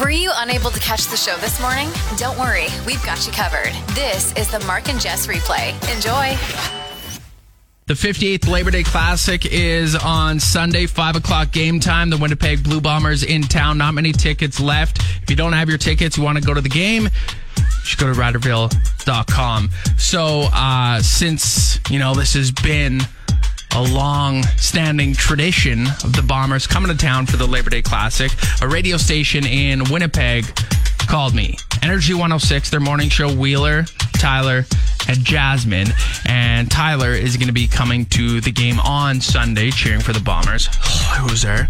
Were you unable to catch the show this morning? Don't worry, we've got you covered. This is the Mark and Jess replay. Enjoy. The 58th Labor Day Classic is on Sunday, 5 o'clock game time. The Winnipeg Blue Bombers in town. Not many tickets left. If you don't have your tickets, you want to go to the game, you should go to Riderville.com. So, uh, since, you know, this has been a long standing tradition of the Bombers coming to town for the Labor Day Classic, a radio station in Winnipeg called me. Energy 106, their morning show, Wheeler, Tyler, and Jasmine. And Tyler is going to be coming to the game on Sunday, cheering for the Bombers. Loser.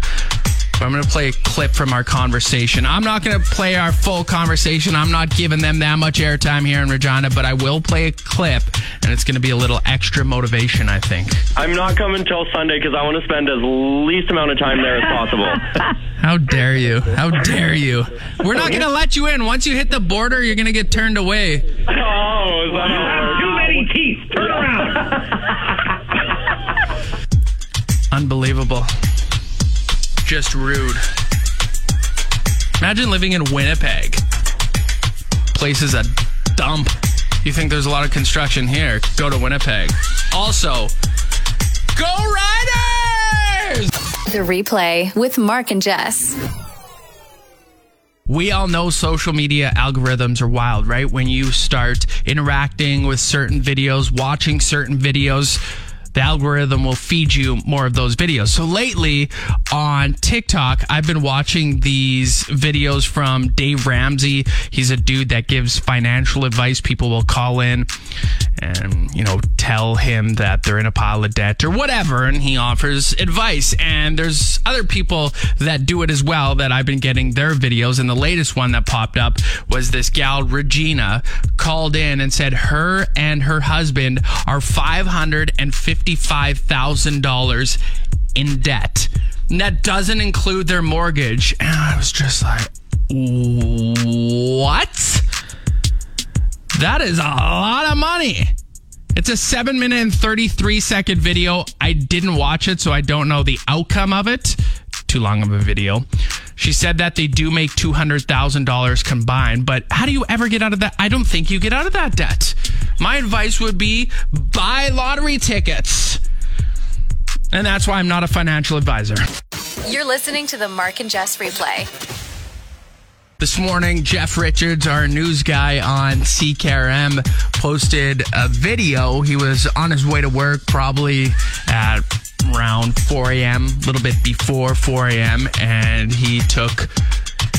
I'm going to play a clip from our conversation. I'm not going to play our full conversation. I'm not giving them that much airtime here in Regina, but I will play a clip, and it's going to be a little extra motivation, I think. I'm not coming till Sunday because I want to spend as least amount of time there as possible. How dare you? How dare you? We're not going to let you in. Once you hit the border, you're going to get turned away. oh, is that how it Too many teeth. Turn around. Unbelievable. Just rude. Imagine living in Winnipeg. Place is a dump. You think there's a lot of construction here? Go to Winnipeg. Also, go Riders! The replay with Mark and Jess. We all know social media algorithms are wild, right? When you start interacting with certain videos, watching certain videos, the algorithm will feed you more of those videos. So lately on TikTok, I've been watching these videos from Dave Ramsey. He's a dude that gives financial advice. People will call in and, you know, tell him that they're in a pile of debt or whatever, and he offers advice. And there's other people that do it as well that I've been getting their videos. And the latest one that popped up was this gal, Regina, called in and said her and her husband are $555,000 in debt. And that doesn't include their mortgage. And I was just like, what? That is a lot of money. It's a seven minute and 33 second video. I didn't watch it, so I don't know the outcome of it. Too long of a video. She said that they do make $200,000 combined, but how do you ever get out of that? I don't think you get out of that debt. My advice would be buy lottery tickets. And that's why I'm not a financial advisor. You're listening to the Mark and Jess replay. This morning, Jeff Richards, our news guy on CKRM, posted a video. He was on his way to work, probably at around 4 a.m., a little bit before 4 a.m., and he took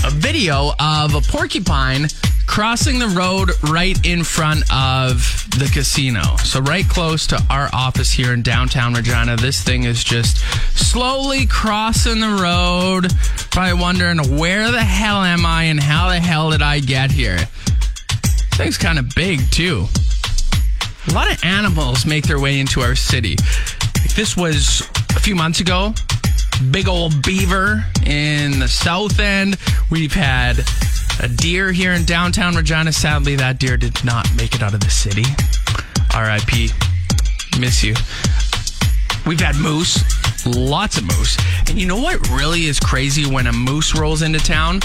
a video of a porcupine crossing the road right in front of the casino. So, right close to our office here in downtown Regina, this thing is just slowly crossing the road. Probably wondering where the hell am I and how the hell did I get here? This thing's kind of big, too. A lot of animals make their way into our city. This was a few months ago. Big old beaver in the south end. We've had a deer here in downtown Regina. Sadly, that deer did not make it out of the city. RIP. Miss you. We've had moose, lots of moose. And you know what really is crazy when a moose rolls into town?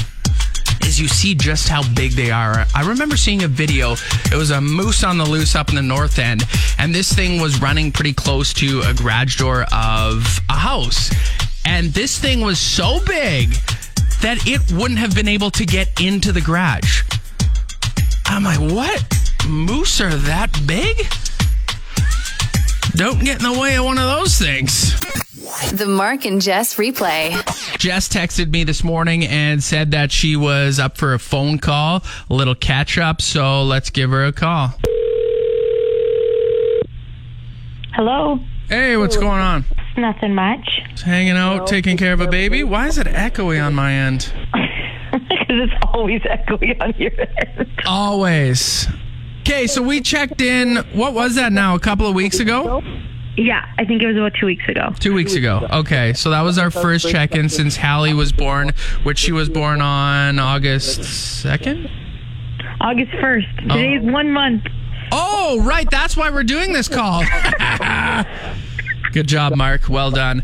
Is you see just how big they are. I remember seeing a video. It was a moose on the loose up in the north end, and this thing was running pretty close to a garage door of a house. And this thing was so big that it wouldn't have been able to get into the garage. I'm like, what? Moose are that big? Don't get in the way of one of those things. The Mark and Jess replay. Jess texted me this morning and said that she was up for a phone call, a little catch up. So let's give her a call. Hello. Hey, what's going on? Nothing much. Just hanging out, taking care of a baby. Why is it echoey on my end? Because it's always echoey on your end. Always. Okay, so we checked in. What was that now? A couple of weeks ago? Yeah, I think it was about two weeks ago. Two weeks ago. Okay, so that was our first check in since Halle was born, which she was born on August 2nd? August 1st. Today's is one month. Oh, right. That's why we're doing this call. Good job, Mark. Well done.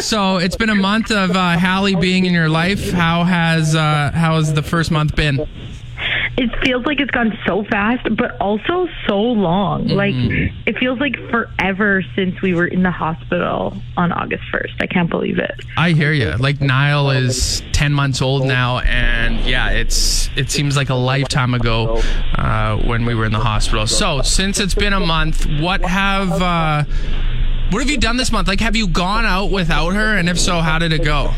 So it's been a month of uh, Halle being in your life. How has uh, how has the first month been? It feels like it's gone so fast, but also so long. Like it feels like forever since we were in the hospital on August first. I can't believe it. I hear you. Like Niall is ten months old now, and yeah, it's it seems like a lifetime ago uh, when we were in the hospital. So since it's been a month, what have uh, what have you done this month? Like, have you gone out without her, and if so, how did it go?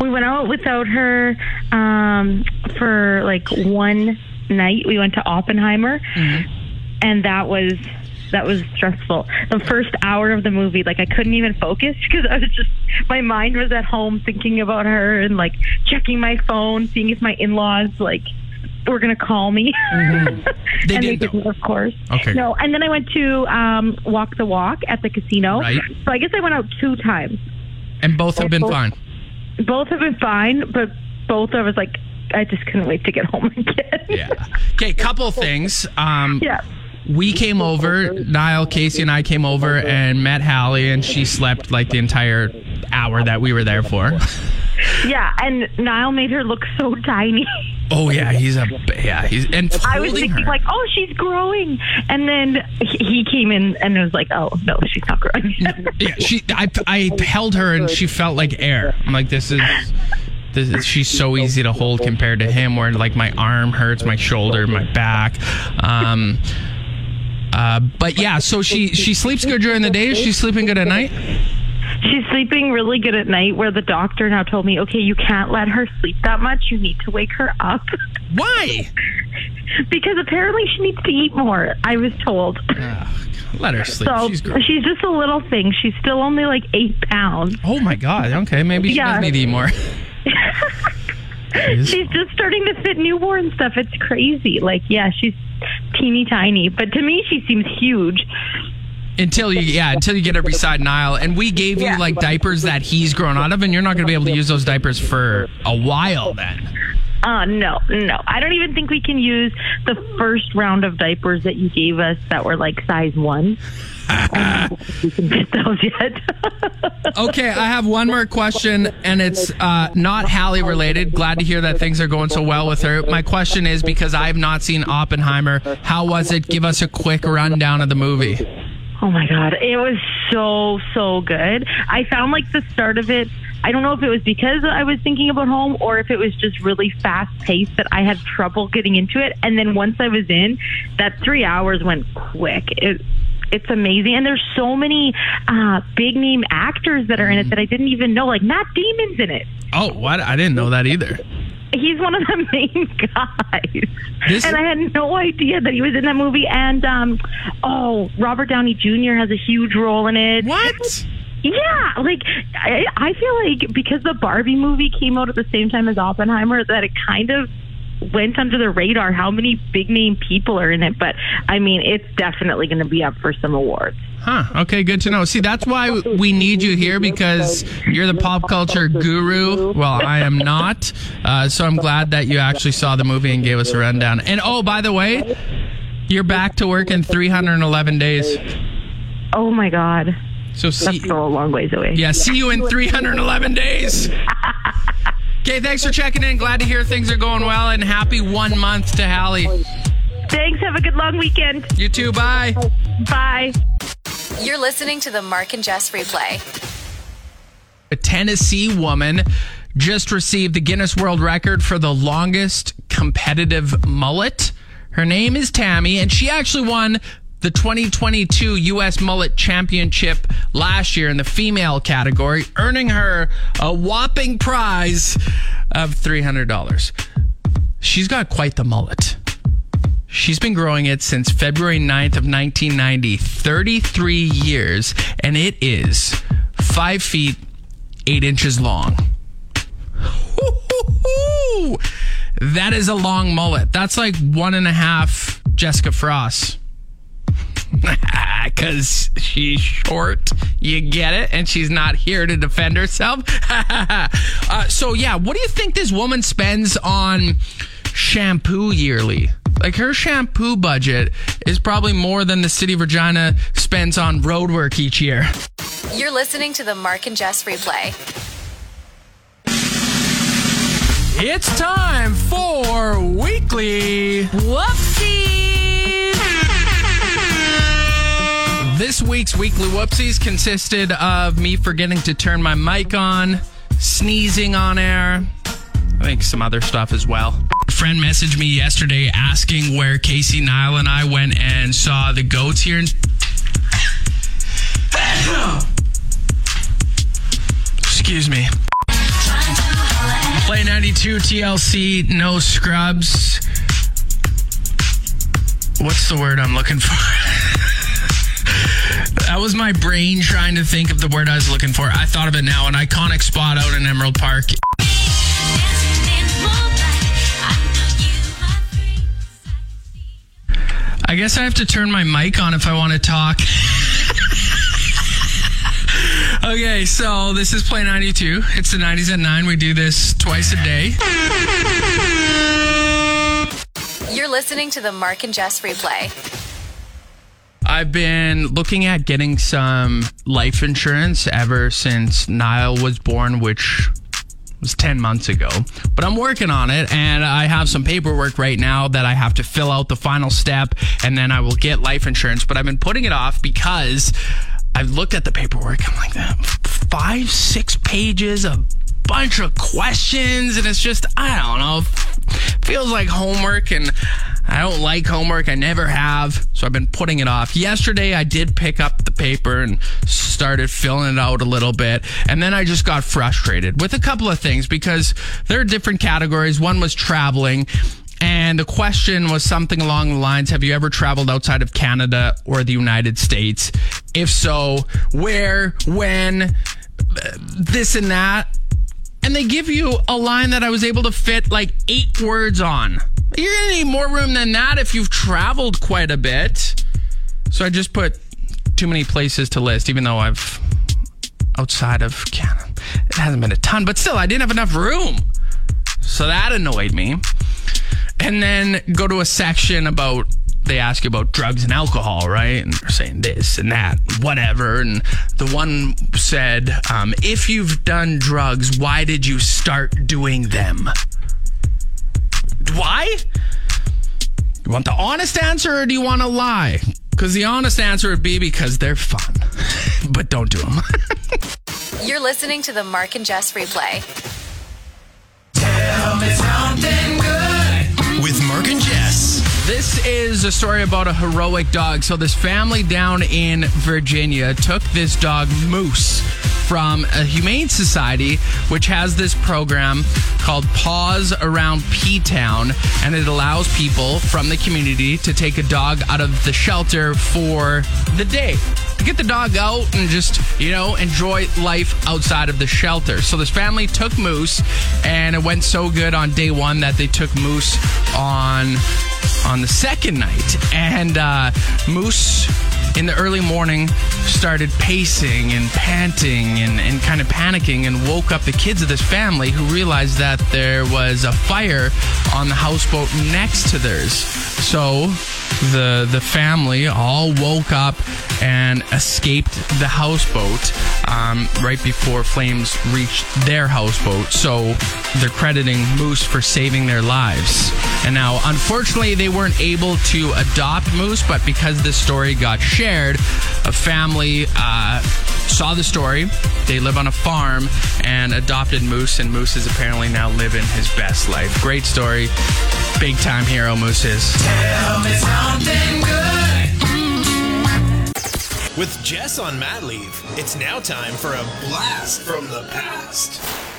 We went out without her um, for like one night. We went to Oppenheimer, and that was that was stressful. The first hour of the movie, like I couldn't even focus because I was just my mind was at home thinking about her and like checking my phone, seeing if my in-laws like were gonna call me. They and did, they didn't, of course. Okay. No, and then I went to um, walk the walk at the casino. Right. So I guess I went out two times. And both have been fine. Both have been fine, but both of us like I just couldn't wait to get home again. Yeah. Okay, couple things. Um, yeah. we came over, Niall, Casey, and I came over and met Halle, and she slept like the entire hour that we were there for. Yeah, and Niall made her look so tiny. Oh yeah, he's a yeah, he's and I was thinking her. like, oh, she's growing, and then he came in and it was like, oh no, she's not growing. yeah, she I I held her and she felt like air. I'm like this is. This she's so easy to hold compared to him, where like my arm hurts, my shoulder, my back. Um, uh, but yeah, so she she sleeps good during the day. Is she sleeping good at night? she's sleeping really good at night. Where the doctor now told me, okay, you can't let her sleep that much. You need to wake her up Why? because apparently she needs to eat more. I was told. Let her sleep. So she's she's just a little thing. She's still only like eight pounds. Oh my god. Okay, maybe she Yeah. does need to eat more. She's just starting to fit newborn stuff. It's crazy. Like, yeah, she's teeny tiny, but to me, she seems huge. Until you, yeah, until you get her beside Niall, and we gave you Yeah. like diapers that he's grown out of, and you're not going to be able to use those diapers for a while. Then, Uh, no, no. I don't even think we can use the first round of diapers that you gave us that were like size one. Can get those yet. okay, I have one more question, and it's uh, not Halle related. Glad to hear that things are going so well with her. My question is because I have not seen Oppenheimer. How was it? Give us a quick rundown of the movie. Oh my god, it was so so good. I found like the start of it. I don't know if it was because I was thinking about home or if it was just really fast paced that I had trouble getting into it. And then once I was in, that three hours went quick. It, it's amazing, and there's so many uh, big name actors that are in it that I didn't even know. Like Matt Damon's in it. Oh, what? I didn't know that either. He's one of the main guys. This- and I had no idea that he was in that movie. And um, oh, Robert Downey Jr. has a huge role in it. What? Yeah, like I, I feel like because the Barbie movie came out at the same time as Oppenheimer, that it kind of went under the radar how many big name people are in it. But I mean, it's definitely going to be up for some awards. Huh. Okay, good to know. See, that's why we need you here because you're the pop culture guru. Well, I am not. Uh, so I'm glad that you actually saw the movie and gave us a rundown. And oh, by the way, you're back to work in 311 days. Oh my God, So see, that's still a long ways away. yeah, see you in 311 days. Okay, thanks for checking in. Glad to hear things are going well, and happy one month to Halle. Thanks. Have a good long weekend. You too. Bye. Bye. You're listening to the Mark and Jess replay. A Tennessee woman just received the Guinness World Record for the longest competitive mullet. Her name is Tammy, and she actually won the 2022 U.S. Mullet Championship last year in the female category, earning her a whopping prize of $300. She's got quite the mullet. She's been growing it since February 9th of 1990, 33 years, and it is five feet, eight inches long. That is a long mullet. That's like one and a half Jessica Frost. Because she's short. You get it? And she's not here to defend herself. uh, so, yeah, what do you think this woman spends on shampoo yearly? Like her shampoo budget is probably more than the city of Regina spends on road work each year. You're listening to the Mark and Jess replay. It's time for weekly Whoopsies! This week's weekly whoopsies consisted of me forgetting to turn my mic on, sneezing on air, I think some other stuff as well. A friend messaged me yesterday asking where Casey, Niall, and I went and saw the goats here. In- Excuse me. Play 92 TLC, no scrubs. What's the word I'm looking for? That was my brain trying to think of the word I was looking for. I thought of it now. An iconic spot out in Emerald Park. I guess I have to turn my mic on if I want to talk. okay, so this is Play 92. It's the 90s at 9. We do this twice a day. You're listening to the Mark and Jess replay. I've been looking at getting some life insurance ever since Niall was born, which was 10 months ago. But I'm working on it and I have some paperwork right now that I have to fill out the final step and then I will get life insurance. But I've been putting it off because I've looked at the paperwork. I'm like, five, six pages of bunch of questions and it's just I don't know feels like homework and I don't like homework. I never have. So I've been putting it off. Yesterday I did pick up the paper and started filling it out a little bit. And then I just got frustrated with a couple of things because there are different categories. One was traveling. And the question was something along the lines Have you ever traveled outside of Canada or the United States? If so, where, when, this and that? And they give you a line that I was able to fit like eight words on. You're gonna need more room than that if you've traveled quite a bit. So I just put too many places to list, even though I've outside of Canada. It hasn't been a ton, but still, I didn't have enough room. So that annoyed me. And then go to a section about they ask you about drugs and alcohol, right? And they're saying this and that, whatever. And the one said, um, if you've done drugs, why did you start doing them? Why? You want the honest answer or do you want to lie? Because the honest answer would be because they're fun, but don't do them. You're listening to the Mark and Jess replay. with Mark and Jess. This is a story about a heroic dog. So, this family down in Virginia took this dog, Moose, from a humane society, which has this program called Paws Around P Town. And it allows people from the community to take a dog out of the shelter for the day. To get the dog out and just, you know, enjoy life outside of the shelter. So, this family took Moose, and it went so good on day one that they took Moose on on the second night. And uh, Moose, in the early morning, started pacing and panting and, and kind of panicking and woke up the kids of this family who realized that there was a fire on the houseboat next to theirs. So the the family all woke up and escaped the houseboat um, right before flames reached their houseboat. So they're crediting Moose for saving their lives. And now, unfortunately, they weren't able to adopt Moose, but because this story got shared, a family uh, saw the story. They live on a farm and adopted Moose, and Moose is apparently now living his best life. Great story. Big time hero, Moose is. With Jess on mat leave, it's now time for a blast from the past.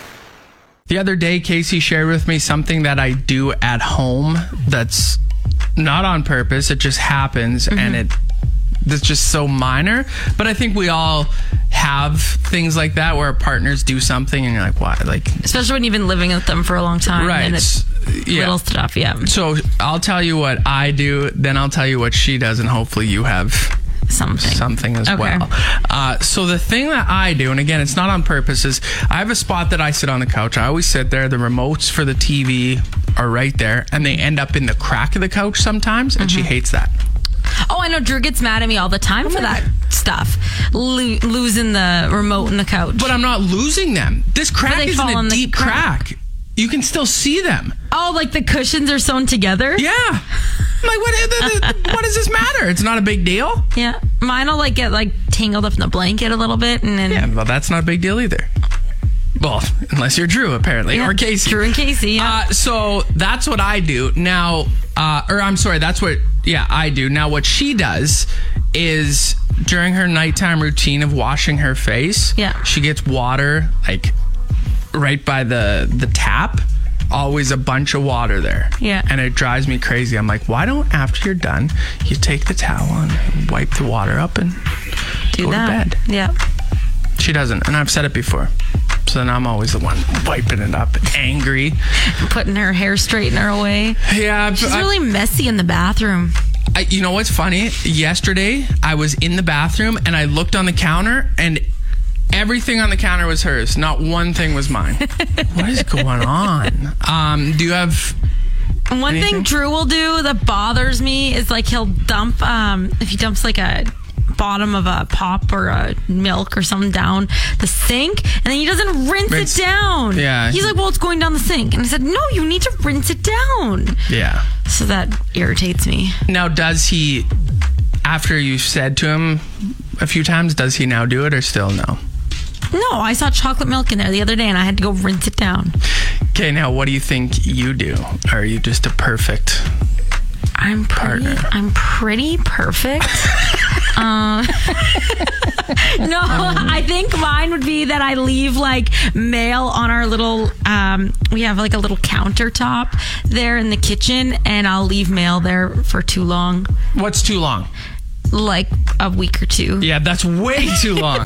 The other day, Casey shared with me something that I do at home that's not on purpose. It just happens and mm-hmm. it that's just so minor. But I think we all have things like that where our partners do something and you're like, why? Like, Especially when you've been living with them for a long time. right. And it's yeah. little stuff, yeah. So I'll tell you what I do, then I'll tell you what she does, and hopefully you have Something. something as Okay. well. Uh, so the thing that I do, and again, it's not on purpose, is I have a spot that I sit on the couch. I always sit there. The remotes for the TV are right there, and they end up in the crack of the couch sometimes, and Mm-hmm. she hates that. Oh, I know Drew gets mad at me all the time for that stuff. Lo- losing the remote in the couch. But I'm not losing them. This crack isn't a deep crack. crack. You can still see them. oh, like the cushions are sewn together? Yeah. I'm like, what, what does this matter? It's not a big deal. Yeah. Mine will like get like tangled up in the blanket a little bit and then Yeah, well, that's not a big deal either. Well, unless you're Drew, apparently, Yeah, or Casey. Drew and Casey, yeah. Uh, so that's what I do now. Uh, or I'm sorry, that's what yeah I do now. What she does is during her nighttime routine of washing her face. Yeah. she gets water like right by the the tap. Always a bunch of water there. Yeah. And it drives me crazy. I'm like, why don't after you're done, you take the towel and wipe the water up and Do go that. to bed. Yeah. She doesn't, and I've said it before. So then I'm always the one wiping it up, angry. Putting her hair straightener away. Yeah, She's I- really messy in the bathroom. I, you know what's funny? Yesterday, I was in the bathroom and I looked on the counter, and everything on the counter was hers. Not one thing was mine. what is going on? Um, do you have? One Anything? thing Drew will do that bothers me is like he'll dump um if he dumps like a bottom of a pop or a milk or something down the sink and then he doesn't rinse, Rinse- it down. Yeah. He's like, Well, it's going down the sink. And I said, No, you need to rinse it down. Yeah. So that irritates me. Now, does he? After you said to him a few times, does he now do it or still no? No, I saw chocolate milk in there the other day and I had to go rinse it down. Okay, now what do you think you do? Are you just a perfect? I'm pretty. Partner. I'm pretty perfect. uh, no, I think mine would be that I leave like mail on our little. Um, we have like a little countertop there in the kitchen, and I'll leave mail there for too long, What's too long? like a week or two. Yeah, that's way too long.